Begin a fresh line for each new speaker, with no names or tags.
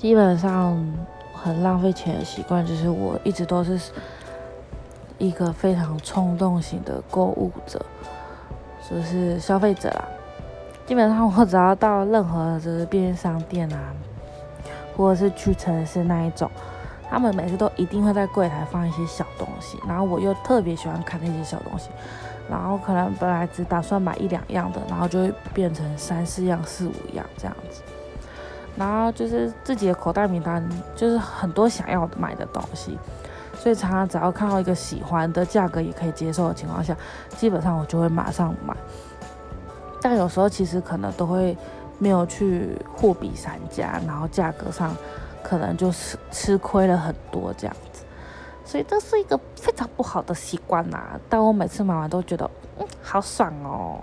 基本上很浪费钱的习惯，就是我一直都是一个非常冲动型的购物者，就是消费者啦。基本上我只要到任何就是便利商店啊，或者是去城市那一种，他们每次都一定会在柜台放一些小东西，然后我又特别喜欢看那些小东西，然后可能本来只打算买一两样的，然后就会变成三四样、四五样这样子。然后就是自己的口袋名单，就是很多想要买的东西，所以常常只要看到一个喜欢的价格也可以接受的情况下，基本上我就会马上买。但有时候其实可能都会没有去货比三家，然后价格上可能就是吃亏了很多这样子，所以这是一个非常不好的习惯呐。但我每次买完都觉得，嗯，好爽哦。